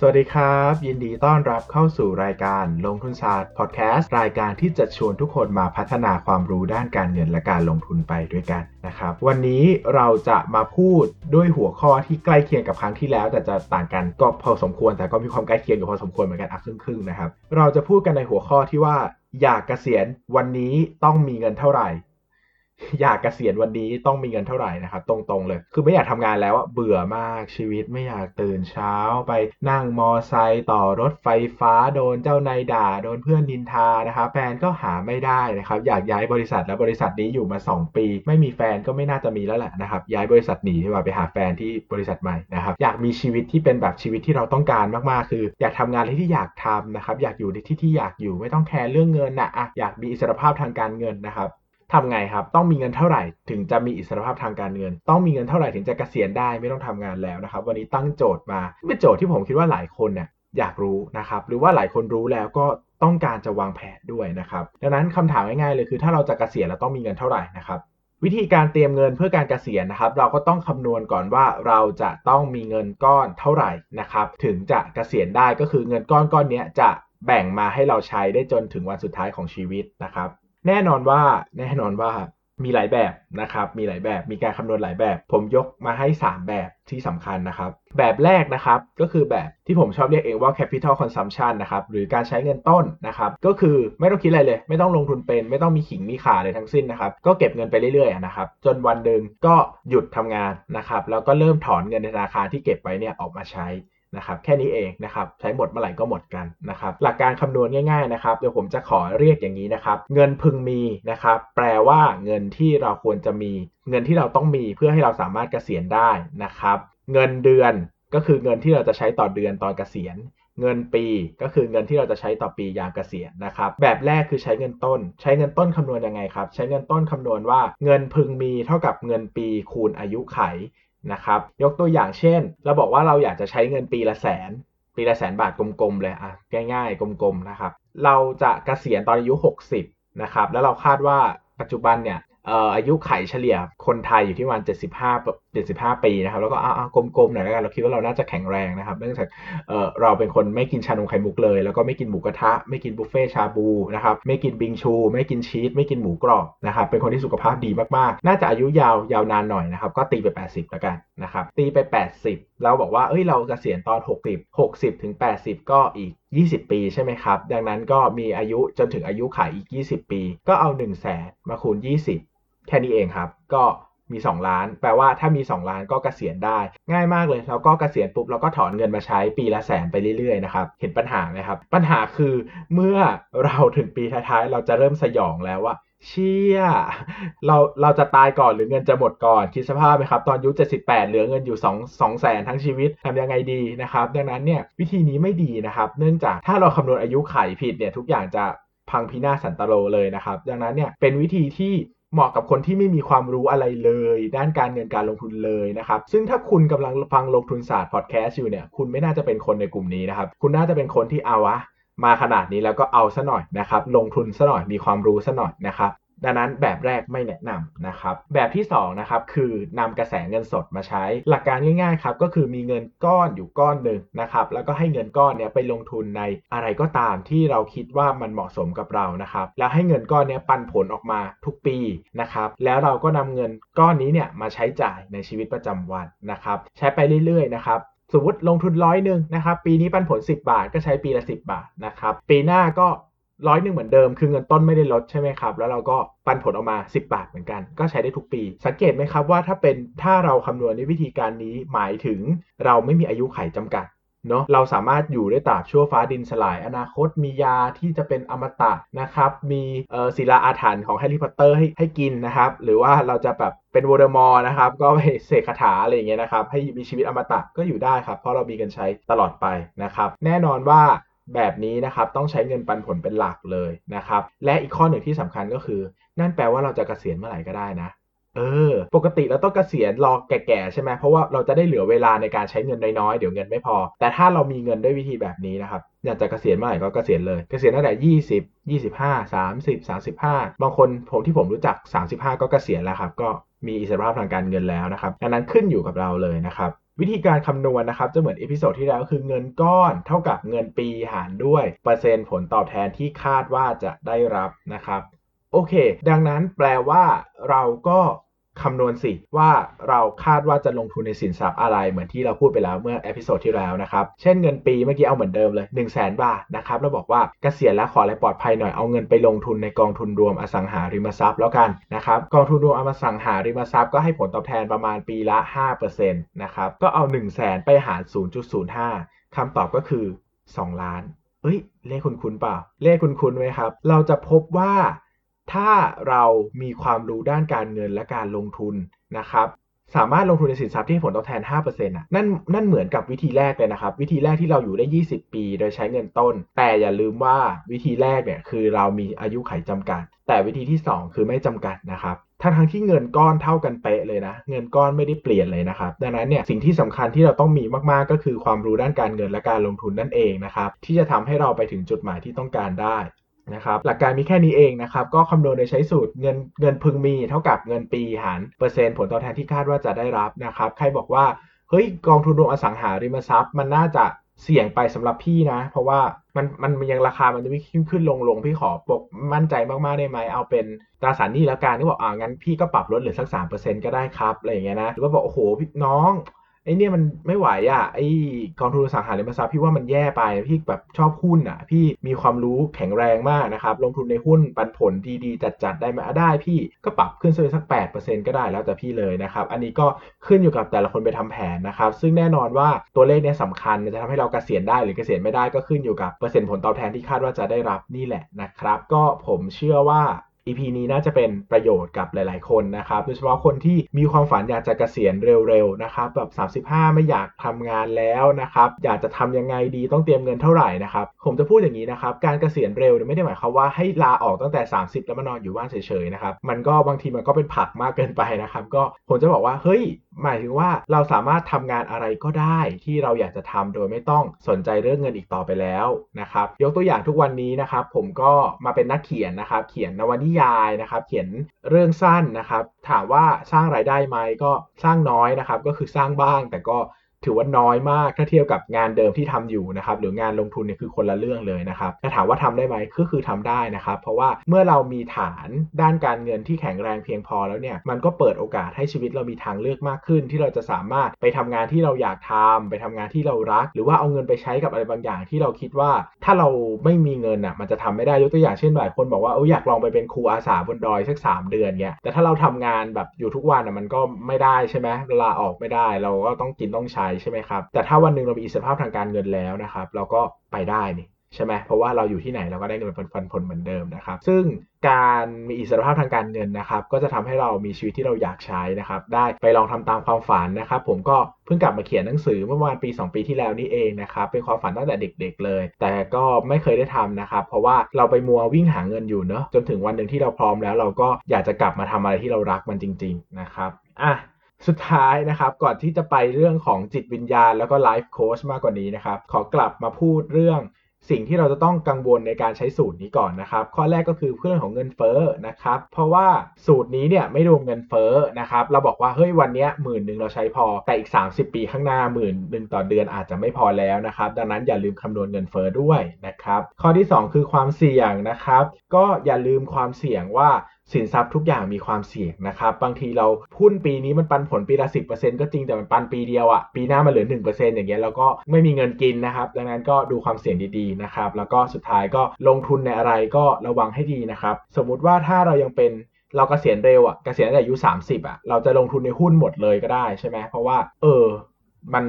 สวัสดีครับ ยินดีต้อนรับเข้าสู่รายการลงทุนศาสตร์พอดแคสต์รายการที่จะชวนทุกคนมาพัฒนาความรู้ด้านการเงินและการลงทุนไปด้วยกันนะครับ วันนี้เราจะมาพูดด้วยหัวข้อที่ใกล้เคียงกับครั้งที่แล้ว แต่จะต่างกันก็พอสมควร แต่ก็มีความใกล้เคียงอยู่พอสมควรเหมือนกันอะครึ่งๆนะครับ เราจะพูดกันในหัวข้อที่ว่า อยากเกษียณวันนี้ต้องมีเงินเท่าไหร่ อยากเกษียณวันนี้ต้องมีเงินเท่าไหร่นะครับตรงๆเลย คือไม่อยากทำงานแล้วอะเบื่อมากชีวิตไม่อยากตื่นเช้าไปนั่งมอไซค์ต่อรถไฟฟ้าโดนเจ้านายด่า โดนเพื่อนนินทานะครับแฟนก็หาไม่ได้นะครับอยากย้ายบริษัทแล้วบริษัทนี้อยู่มา 2 ปี ไม่มีแฟนก็ไม่น่าจะมีแล้วแหละนะครับย้ายบริษัทหนีดีกว่าไปหาแฟนที่บริษัทใหม่นะครับอยากมีชีวิตที่เป็นแบบชีวิตที่เราต้องการมากๆ คือ อยากทำงานที่อยากทำนะครับอยากอยู่ในที่ที่อยากอยู่ไม่ต้องแคร์เรื่องเงินนะอะอยากมีอิสรภาพทางการเงินนะครับ ทำไงครับ ต้องมีเงินเท่าไหร่ถึงจะมีอิสรภาพทางการเงิน ต้องมีเงินเท่าไหร่ถึงจะเกษียณได้ไม่ต้องทำงานแล้วนะครับ วันนี้ตั้งโจทย์มาเป็นโจทย์ที่ผมคิดว่าหลายคนเนี่ยอยากรู้นะครับ หรือว่าหลายคนรู้แล้วก็ต้องการจะวางแผนด้วยนะครับ ดังนั้นคำถามง่ายๆเลยคือถ้าเราจะเกษียณเราต้องมีเงินเท่าไหร่นะครับ วิธีการเตรียมเงินเพื่อการเกษียณนะครับ เราก็ต้องคำนวณก่อนว่าเราจะต้องมีเงินก้อนเท่าไหร่นะครับ ถึงจะเกษียณได้ก็คือเงินก้อนก้อนนี้จะแบ่งมาให้เราใช้ได้จนถึงวันสุดท้ายของชีวิตนะครับ แน่นอนว่าแน่นอนว่ามีหลายแบบนะครับ มีหลายแบบ มีการคำนวณหลายแบบ ผมยกมาให้ 3 แบบที่สำคัญนะครับ แบบแรกนะครับ ก็คือแบบที่ผมชอบเรียกเองว่า capital consumption นะครับ หรือการใช้เงินต้นนะครับ ก็คือไม่ต้องคิดอะไรเลย ไม่ต้องลงทุนเป็น ไม่ต้องมีขิงมีขาเลยทั้งสิ้นนะครับ ก็เก็บเงินไปเรื่อยๆนะครับ จนวันหนึ่งก็หยุดทำงานนะครับ แล้วก็เริ่มถอนเงินในธนาคารที่เก็บไว้เนี่ยออกมาใช้ นะครับแค่นี้เองนะครับใช้หมดเมื่อไหร่ก็หมดกันนะครับหลักการคำนวณง่ายๆนะครับเดี๋ยวผมจะขอเรียกอย่างนี้นะครับ เงินพึงมีนะครับแปลว่าเงินที่เราควรจะมี เงินที่เราต้องมีเพื่อให้เราสามารถเกษียณได้นะครับ เงินเดือนก็คือเงินที่เราจะใช้ต่อเดือนตอนเกษียณเงินปีก็คือเงินที่เราจะใช้ต่อปียามเกษียณนะครับ แบบแรกคือใช้เงินต้น ใช้เงินต้นคำนวณยังไงครับ ใช้เงินต้นคำนวณว่าเงินพึงมีเท่ากับเงินปีคูณอายุไข นะครับยกตัวอย่างเช่น เราบอกว่าเราอยากจะใช้เงินปีละแสน ปีละแสนบาทกลมๆเลยอะง่ายๆ กลมๆนะครับเราจะกะเกษียณตอนอายุ 60นะครับแล้วเราคาดว่าปัจจุบันเนี่ยอายุไขเฉลี่ยคนไทยอยู่ที่ประมาณ75 75 ปีนะครับ แล้วก็อ้ากลมๆหน่อยแล้วกันเราคิดว่าเราน่าจะแข็งแรงนะครับ เนื่องจากเเราเป็นคนไม่กินชานมไข่มุกเลย แล้วก็ไม่กินหมูกระทะ ไม่กินบุฟเฟ่ชาบูนะครับ ไม่กินบิงชู ไม่กินชีส ไม่กินหมูกรอบนะครับ เป็นคนที่สุขภาพดีมากๆ น่าจะอายุยาวยาวนานหน่อยนะครับ ก็ตีไป 80 แล้วกันนะครับ ตีไป 80 เราบอกว่า เอ้ย เราเกษียณตอน 60 60ถึง80 ก็อีก 20 ปีใช่ไหมครับ ดังนั้นก็มีอายุจนถึงอายุขายอีก 20 ปี ก็เอา1 0 0 0 0แสนมาคูณ 20 แค่นี้เองครับ ก็ มี2ล้าน แปลว่าถ้ามี 2 ล้านก็เกษียณได้ ง่ายมากเลยแล้วก็เกษียณปุ๊บเราก็ถอนเงินมาใช้ปีละแสนไปเรื่อยๆนะครับเห็นปัญหาไหมครับ ปัญหาคือเมื่อเราถึงปีท้ายๆเราจะเริ่มสยองแล้วว่าเชี่ย เราเราจะตายก่อนหรือเงินจะหมดก่อนคิดสภาพไหมครับ ตอนอายุ78 เหลือเงินอยู่2 2แสนทั้งชีวิตทำยังไงดีนะครับ ดังนั้นเนี่ยวิธีนี้ไม่ดีนะครับ เนื่องจากถ้าเราคำนวณอายุไขผิดเนี่ยทุกอย่างจะพังพินาศสันตโลเลยนะครับ ดังนั้นเนี่ยเป็นวิธีที่ เหมาะกับคนที่ไม่มีความรู้อะไรเลย ด้านการเงินการลงทุนเลยนะครับ ซึ่งถ้าคุณกำลังฟังลงทุนศาสตร์พอดแคสต์อยู่เนี่ยคุณไม่น่าจะเป็นคนในกลุ่มนี้นะครับ คุณน่าจะเป็นคนที่เอาวะมาขนาดนี้แล้วก็เอาซะหน่อยนะครับ ลงทุนซะหน่อยมีความรู้ซะหน่อยนะครับ ดังนั้นแบบแรกไม่แนะนำนะครับ แบบที่2นะครับคือนำกระแสเงินสดมาใช้ หลักการง่ายๆครับก็คือมีเงินก้อนอยู่ก้อนหนึ่งนะครับแล้วก็ให้เงินก้อนเนี้ยไปลงทุนในอะไรก็ตามที่เราคิดว่ามันเหมาะสมกับเรานะครับแล้วให้เงินก้อนเนี้ยปันผลออกมาทุกปีนะครับแล้วเราก็นำเงินก้อนนี้เนี่ยมาใช้จ่ายในชีวิตประจำวันนะครับใช้ไปเรื่อยๆนะครับสมมติลงทุนร้อยหนึ่งนะครับปีนี้ปันผล 10 บาทก็ใช้ปีละ 10 บาทนะครับปีหน้าก็ ร้อยหนึ่งเหมือนเดิมคือเงินต้นไม่ได้ลดใช่ไหมครับ แล้วเราก็ปันผลออกมา 10 บาทเหมือนกัน ก็ใช้ได้ทุกปี สังเกตไหมครับว่าถ้าเป็นถ้าเราคำนวณในวิธีการนี้หมายถึงเราไม่มีอายุขัยจำกัดเนาะเราสามารถอยู่ได้ตราบชั่วฟ้าดินสลาย อนาคตมียาที่จะเป็นอมตะนะครับ มีเอ่อศิลาอาถรรพ์ของแฮร์รี่พอตเตอร์ให้ให้กินนะครับ หรือว่าเราจะแบบเป็นโวลเดอมอร์นะครับ ก็ไปเสกคาถาอะไรอย่างเงี้ยนะครับ ให้มีชีวิตอมตะก็อยู่ได้ครับ เพราะเรามีกันใช้ตลอดไปนะครับ แน่นอนว่า แบบนี้นะครับต้องใช้เงินปันผลเป็นหลักเลยนะครับ และอีกข้อหนึ่งที่สำคัญก็คือ นั่นแปลว่าเราจะเกษียณเมื่อไหร่ก็ได้นะ เออ ปกติเราต้องเกษียณรอแก่ๆใช่ไหมเพราะว่าเราจะได้เหลือเวลาในการใช้เงินน้อยๆเดี๋ยวเงินไม่พอ แต่ถ้าเรามีเงินด้วยวิธีแบบนี้นะครับอยากจะเกษียณเมื่อไหร่ก็เกษียณเลยเกษียณตั้งแต่20 25 30 35บางคนผมที่ผมรู้จัก35ก็เกษียณแล้วครับก็มีอิสรภาพทางการเงินแล้วนะครับดังนั้นขึ้นอยู่กับเราเลยนะครับ วิธีการคำนวณนะครับจะเหมือน episode ที่แล้วคือเงินก้อนเท่ากับเงินปีหารด้วยเปอร์เซ็นต์ผลตอบแทนที่คาดว่าจะได้รับนะครับ โอเค ดังนั้นแปลว่าเราก็ คำนวณสิว่าเราคาดว่าจะลงทุนในสินทรัพย์อะไรเหมือนที่เราพูดไปแล้วเมื่อ episode ที่แล้วนะครับ เช่นเงินปีเมื่อกี้เอาเหมือนเดิมเลย1 0 0 0 0 บาทนะครับเราบอกว่าเกษียณแล้วขออะไรปลอดภัยหน่อยเอาเงินไปลงทุนในกองทุนรวมอสังหาริมทรัพย์แล้วกันนะครับกองทุนรวมอสังหาริมทรัพย์ก็ให้ผลตอบแทนประมาณปีละ 5%นะครับก็เอา 1 0 0 0 0แสนไปหาร 0.05คำตอบก็คือ 2 ล้านเอ้ยเลขคุณคุณเปล่า เลขคุณคุณไหมครับ เราจะพบว่า ถ้าเรามีความรู้ด้านการเงินและการลงทุนนะครับสามารถลงทุนในสินทรัพย์ที่ผลตอบแทน 5%น่ะนั่นนั่นเหมือนกับวิธีแรกเลยนะครับ วิธีแรกที่เราอยู่ได้ 20 ปี โดยใช้เงินต้น แต่อย่าลืมว่าวิธีแรกเนี่ยคือเรามีอายุไขจำกัด แต่วิธีที่ 2 คือไม่จำกัดนะครับทั้งทั้งที่เงินก้อนเท่ากันเป๊ะเลยนะ เงินก้อนไม่ได้เปลี่ยนเลยนะครับ ดังนั้นเนี่ยสิ่งที่สำคัญที่เราต้องมีมากๆ ก็คือความรู้ด้านการเงินและการลงทุนนั่นเองนะครับที่จะทำให้เราไปถึงจุดหมายที่ต้องการได้ นะครับหลักการมีแค่นี้เองนะครับก็คำนวณโดยใช้สูตรเงินเงินพึงมี เท่ากับเงินปีหารเปอร์เซ็นต์ผลตอบแทนที่คาดว่าจะได้รับนะครับใครบอกว่าเฮ้ยกองทุนรวมอสังหาริมทรัพย์ มันน่าจะเสี่ยงไปสำหรับพี่นะ เพราะว่ามันมันยังราคามันจะไม่ขึ้นขึ้นลงลงพี่ขอปกมั่นใจมากๆได้ไหมเอาเป็นตราสารหนี้แล้วกันที่บอกอ่างั้นพี่ก็ปรับลดเหลือสักสามเปอร์เซ็นต์ก็ได้ครับอะไรอย่างเงี้ยนะหรือว่าบอกโอ้โหพี่น้อง ไอ้นี่มันไม่ไหวอะไอ้กองทุนสังหาริมทรัพย์พี่ว่ามันแย่ไปพี่แบบชอบหุ้นอะ พี่มีความรู้แข็งแรงมากนะครับ ลงทุนในหุ้นปันผลดีๆ จัดๆ ได้ไหมได้พี่ก็ปรับขึ้นสักแปดเปอร์เซ็นต์ก็ได้แล้วแต่พี่เลยนะครับ อันนี้ก็ขึ้นอยู่กับแต่ละคนไปทำแผนนะครับ ซึ่งแน่นอนว่าตัวเลขเนี้สำคัญจะทำให้เรากเกษียณได้หรือเกษียณไม่ได้ก็ขึ้นอยู่กับเปอร์เซ็นต์ผลตอบแทนที่คาดว่าจะได้รับนี่แหละนะครับ ก็ผมเชื่อว่า EP นี้น่าจะเป็นประโยชน์กับหลาย ๆ คนนะครับ โดยเฉพาะคนที่มีความฝันอยากจะเกษียณเร็ว ๆ นะครับ แบบ 35 ไม่อยากทำงานแล้วนะครับ อยากจะทำยังไงดีต้องเตรียมเงินเท่าไหร่นะครับ ผมจะพูดอย่างนี้นะครับ การเกษียณเร็วไม่ได้หมายความว่าให้ลาออกตั้งแต่ 30 แล้วมานอนอยู่บ้านเฉย ๆ นะครับ มันก็บางทีมันก็เป็นผักมากเกินไปนะครับ ก็ผมจะบอกว่า เฮ้ย หมายถึงว่าเราสามารถทำงานอะไรก็ได้ที่เราอยากจะทำโดยไม่ต้องสนใจเรื่องเงินอีกต่อไปแล้วนะครับ ยกตัวอย่างทุกวันนี้นะครับ ผมก็มาเป็นนักเขียนนะครับ เขียนนวนิยายนะครับ เขียนเรื่องสั้นนะครับ ถามว่าสร้างรายได้ไหมก็สร้างน้อยนะครับ ก็คือสร้างบ้างแต่ก็ ถือว่าน้อยมากถ้าเทียบกับงานเดิมที่ทำอยู่นะครับหรืองานลงทุนเนี่ยคือคนละเรื่องเลยนะครับแต่ถามว่าทำได้ไหมก็คือทำได้นะครับ เพราะว่าเมื่อเรามีฐานด้านการเงินที่แข็งแรงเพียงพอแล้วเนี่ยมันก็เปิดโอกาสให้ชีวิตเรามีทางเลือกมากขึ้น ที่เราจะสามารถไปทำงานที่เราอยากทำไปทำงานที่เรารัก หรือว่าเอาเงินไปใช้กับอะไรบางอย่างที่เราคิดว่า ถ้าเราไม่มีเงินอะมันจะทำไม่ได้ยกตัวอย่างเช่นหลายคนบอกว่าเอออยากลองไปเป็นครูอาสาบนดอยสัก 3 เดือนเงี้ยแต่ถ้าเราทำงานแบบอยู่ทุกวันอะมันก็ไม่ได้ใช่ไหมลาออกไม่ได้ เราก็ต้องกินต้องใช้ใช่ไหมครับ แต่ถ้าวันหนึ่งเรามีอิสรภาพทางการเงินแล้วนะครับ เราก็ไปได้นี่ใช่ไหมเพราะว่าเราอยู่ที่ไหนเราก็ได้เงินปันผลเหมือนเดิมนะครับ ซึ่งการมีอิสรภาพทางการเงินนะครับ ก็จะทำให้เรามีชีวิตที่เราอยากใช้นะครับ ได้ไปลองทำตามความฝันนะครับ ผมก็เพิ่งกลับมาเขียนหนังสือเมื่อประมาณปี 2 ปีที่แล้วนี่เองนะครับ เป็นความฝันตั้งแต่เด็ก ๆ เลย แต่ก็ไม่เคยได้ทำนะครับ เพราะว่าเราไปมัววิ่งหาเงินอยู่เนอะจนถึงวันหนึ่งที่เราพร้อมแล้ว เราก็อยากจะกลับมาทำอะไรที่เรารักมันจริง ๆ นะครับอะ สุดท้ายนะครับก่อนที่จะไปเรื่องของจิตวิญญาณ แล้วก็ไลฟ์โค้ชมากกว่านี้นะครับ ขอกลับมาพูดเรื่องสิ่งที่เราจะต้องกังวลในการใช้สูตรนี้ก่อนนะครับ ข้อแรกก็คือเรื่องของเงินเฟ้อนะครับ เพราะว่าสูตรนี้เนี่ยไม่รวมเงินเฟ้อนะครับ เราบอกว่าเฮ้ยวันนี้หมื่นหนึ่งเราใช้พอ แต่อีก 30 ปีข้างหน้าหมื่นหนึ่งต่อเดือนอาจจะไม่พอแล้วนะครับ ดังนั้นอย่าลืมคำนวณเงินเฟ้อด้วยนะครับ ข้อที่ 2 คือความเสี่ยงนะครับ ก็อย่าลืมความเสี่ยงว่า สินทรัพย์ทุกอย่างมีความเสี่ยงนะครับ บางทีเราหุ้นปีนี้มันปันผลปีละสิก็จริงแต่มันปันปีเดียวอะ่ะปีหน้ามาเหลือ 1%อย่างเงี้ยแล้วก็ไม่มีเงินกินนะครับ ดังนั้นก็ดูความเสี่ยงดีๆนะครับ แล้วก็สุดท้ายก็ลงทุนในอะไรก็ระวังให้ดีนะครับ สมมุติว่าถ้าเรายังเป็นเรากเกษียณเร็วอะ่ะเกษียณตั้งแต่อายุ30อะ่ะเราจะลงทุนในหุ้นหมดเลยก็ได้ใช่ไหมเพราะว่า เออมัน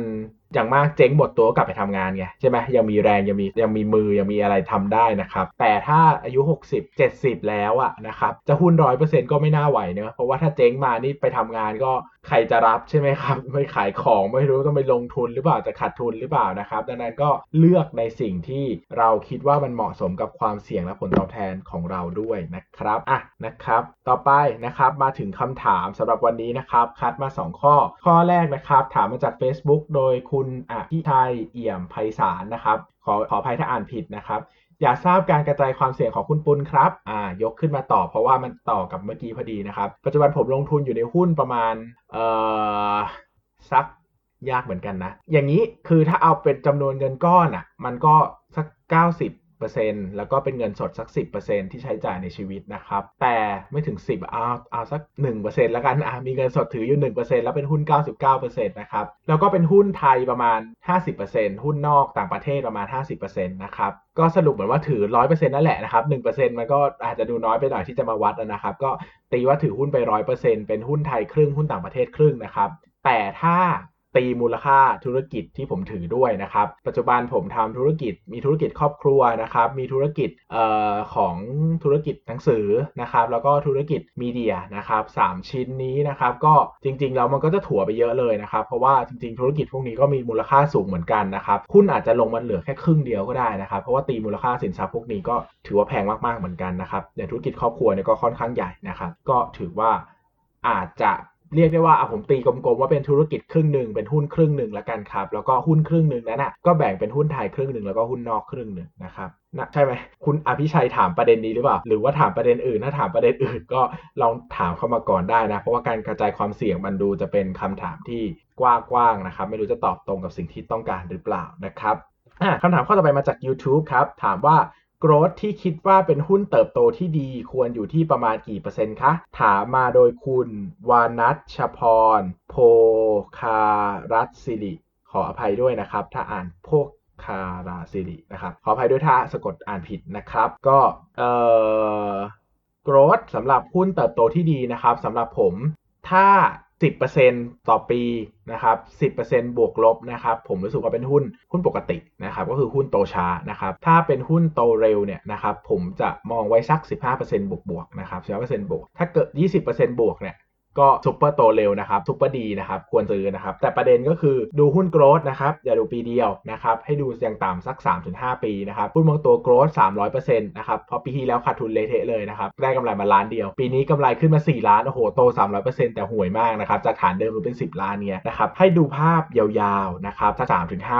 อย่างมากเจ๊งหมดตัวก็กลับไปทำงานไงใช่ไหมยังมีแรงยังมียังมีมือยังมีอะไรทำได้นะครับ แต่ถ้าอายุ 60 70 แล้วอะนะครับจะหุ้นร้อยเปอร์เซ็นต์ก็ไม่น่าไหวเนอะเพราะว่าถ้าเจ๊งมานี่ไปทำงานก็ใครจะรับใช่ไหมครับไม่ขายของไม่รู้ต้องไปลงทุนหรือเปล่าจะขาดทุนหรือเปล่านะครับ ดังนั้นก็เลือกในสิ่งที่เราคิดว่ามันเหมาะสมกับความเสี่ยงและผลตอบแทนของเราด้วยนะครับอะนะครับ ต่อไปนะครับมาถึงคำถามสำหรับวันนี้นะครับคัดมา 2 ข้อ ข้อแรกนะครับถามมาจาก Facebook โดยคุณอภิชัยเอี่ยมไพศาลนะครับ ขอขออภัยถ้าอ่านผิดนะครับ อยากทราบการกระจายความเสี่ยงของคุณปุณครับ อ่า ยกขึ้นมาต่อเพราะว่ามันต่อกับเมื่อกี้พอดีนะครับ ปัจจุบันผมลงทุนอยู่ในหุ้นประมาณ เอ่อ สักยากเหมือนกันนะ อย่างนี้คือถ้าเอาเป็นจำนวนเงินก้อนอะ มันก็สัก 90 แล้วก็เป็นเงินสดสัก 10%ที่ใช้จ่ายในชีวิตนะครับ แต่ไม่ถึง 10เอาเอาสัก 1%แล้วกันอะมีเงินสดถืออยู่ 1%แล้วเป็นหุ้น 99%นะครับ แล้วก็เป็นหุ้นไทยประมาณ 50%หุ้นนอกต่างประเทศประมาณ 50%นะครับ ก็สรุปเหมือนว่าถือ 100%นั่นแหละนะครับ 1%มันก็อาจจะดูน้อยไปหน่อยที่จะมาวัดนะครับ ก็ตีว่าถือหุ้นไป 100%เป็นหุ้นไทยครึ่งหุ้นต่างประเทศครึ่งนะครับ แต่ถ้า ตีมูลค่าธุรกิจที่ผมถือด้วยนะครับ ปัจจุบันผมทำธุรกิจมีธุรกิจครอบครัวนะครับ มีธุรกิจเอ่อของธุรกิจหนังสือนะครับ แล้วก็ธุรกิจมีเดียนะครับสามชิ้นนี้นะครับ ก็จริง ๆ แล้วมันก็จะถั่วไปเยอะเลยนะครับ เพราะว่าจริง ๆ ธุรกิจพวกนี้ก็มีมูลค่าสูงเหมือนกันนะครับหุ้นอาจจะลงมันเหลือแค่ครึ่งเดียวก็ได้นะครับ เพราะว่าตีมูลค่าสินทรัพย์พวกนี้ก็ถือว่าแพงมากๆเหมือนกันนะครับอย่างธุรกิจครอบครัวเนี่ยก็ค่อนข้างใหญ่นะครับ ก็ถือว่าอาจจะ เรียกได้ว่าผมตีกลมๆว่าเป็นธุรกิจครึ่งหนึ่งเป็นหุ้นครึ่งหนึ่งละกันครับ แล้วก็หุ้นครึ่งหนึ่งนั้นอะก็แบ่งเป็นหุ้นไทยครึ่งหนึ่งแล้วก็หุ้นนอกครึ่งหนึ่งนะครับนะใช่ไหมคุณอภิชัยถามประเด็นนี้หรือเปล่า หรือว่าถามประเด็นอื่น ถ้าถามประเด็นอื่นก็ลองถามเข้ามาก่อนได้นะ เพราะว่าการกระจายความเสี่ยงมันดูจะเป็นคำถามที่กว้างๆนะครับ ไม่รู้จะตอบตรงกับสิ่งที่ต้องการหรือเปล่านะครับคำถามข้อต่อไปมาจาก YouTube ครับ ถามว่า โกรธที่คิดว่าเป็นหุ้นเติบโตที่ดีควรอยู่ที่ประมาณกี่เปอร์เซ็นต์คะ ถามมาโดยคุณ วานัชชพร โพคารัตสิริ ขออภัยด้วยนะครับ ถ้าอ่านโพคาราสิรินะครับ ขออภัยด้วยถ้าสะกดอ่านผิดนะครับ ก็เอ่อกรธสำหรับหุ้นเติบโตที่ดีนะครับสำหรับผม ถ้า 10%ต่อปีนะครับ10%บวกลบนะครับผมรู้สึกว่าเป็นหุ้นหุ้นปกตินะครับก็คือหุ้นโตช้านะครับถ้าเป็นหุ้นโตเร็วเนี่ยนะครับผมจะมองไว้สัก 15%บวกบวกนะครับ15%บวกถ้าเกิด 20%บวกเนี่ย ก็ซุปเปอร์โตเร็วนะครับซุปเปอร์ดีนะครับควรซื้อนะครับ แต่ประเด็นก็คือดูหุ้น growth นะครับอย่าดูปีเดียวนะครับให้ดูอย่างต่ำสัก 3-5 ปีนะครับหุ้นบางตัว growth 300%นะครับเพราะปีที่แล้วขาดทุนเละเทะเลยนะครับได้กำไรมาล้านเดียว ปีนี้กำไรขึ้นมา 4 ล้านโอ้โหโต 300%แต่ห่วยมากนะครับจากฐานเดิมมันเป็น 10 ล้านเนี่ยนะครับให้ดูภาพยาวๆนะครับถ้า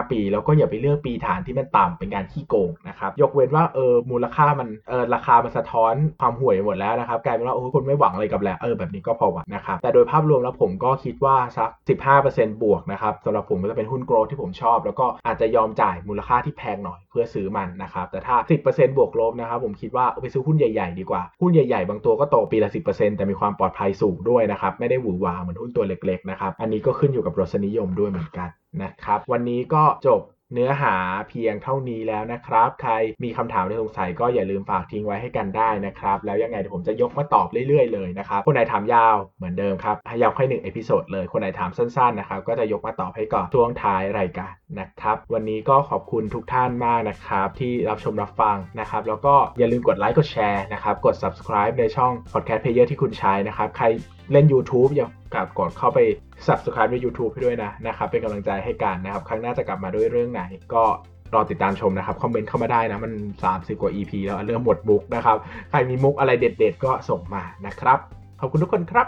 3-5 ปี แล้วก็อย่าไปเลือกปีฐานที่มันต่ำเป็นการขี้โกงนะครับยกเว้นว่าเออมูลค่ามันเออราคามันสะท้อนความห่วยหมดแล้วนะครับกลายเป็นว่าโอ้คนไม่หวังอะไรกับแล้วเออแบบนี้ก็พอหวังนะครับแต่โดยภาพรวมแล้วผมก็คิดว่าสัก 15%บวกนะครับสำหรับผมก็จะเป็นหุ้นโกลที่ผมชอบ แล้วก็อาจจะยอมจ่ายมูลค่าที่แพงหน่อยเพื่อซื้อมันนะครับแต่ถ้า 10%บวกลบนะครับผมคิดว่าไปซื้อหุ้นใหญ่ๆดีกว่าหุ้นใหญ่ๆ บางตัวก็โตปีละ10%แต่มีความปลอดภัยสูงด้วยนะครับไม่ได้หวือหวาเหมือนหุ้นตัวเล็กๆนะครับอันนี้ก็ขึ้นอยู่กับรสนิยมด้วยเหมือนกันนะครับวันนี้ก็จบ เนื้อหาเพียงเท่านี้แล้วนะครับ ใครมีคำถามหรือสงสัยก็อย่าลืมฝากทิ้งไว้ให้กันได้นะครับ แล้วยังไงเดี๋ยวผมจะยกมาตอบเรื่อยๆเลยนะครับ คนไหนถามยาวเหมือนเดิมครับให้ยาวแค่หนึ่ง episode เลย คนไหนถามสั้นๆนะครับก็จะยกมาตอบให้ก่อนช่วงท้ายรายการนะครับ วันนี้ก็ขอบคุณทุกท่านมากนะครับ ที่รับชมรับฟังนะครับ แล้วก็อย่าลืมกดไลค์กดแชร์นะครับ กด subscribe ในช่อง podcast player ที่คุณใช้นะครับ ใครเล่น YouTube อย่าลืมกดเข้าไป subscribe ใน YouTube ให้ด้วยนะนะครับ เป็นกำลังใจให้กันนะครับ ครั้งหน้าจะกลับมาด้วยเรื่องไหนก็รอติดตามชมนะครับ คอมเมนต์เข้ามาได้นะ มัน 30 กว่า EP แล้วเริ่มหมดมุกนะครับ ใครมีมุกอะไรเด็ด ๆ ก็ส่งมานะครับ ขอบคุณทุกคนครับ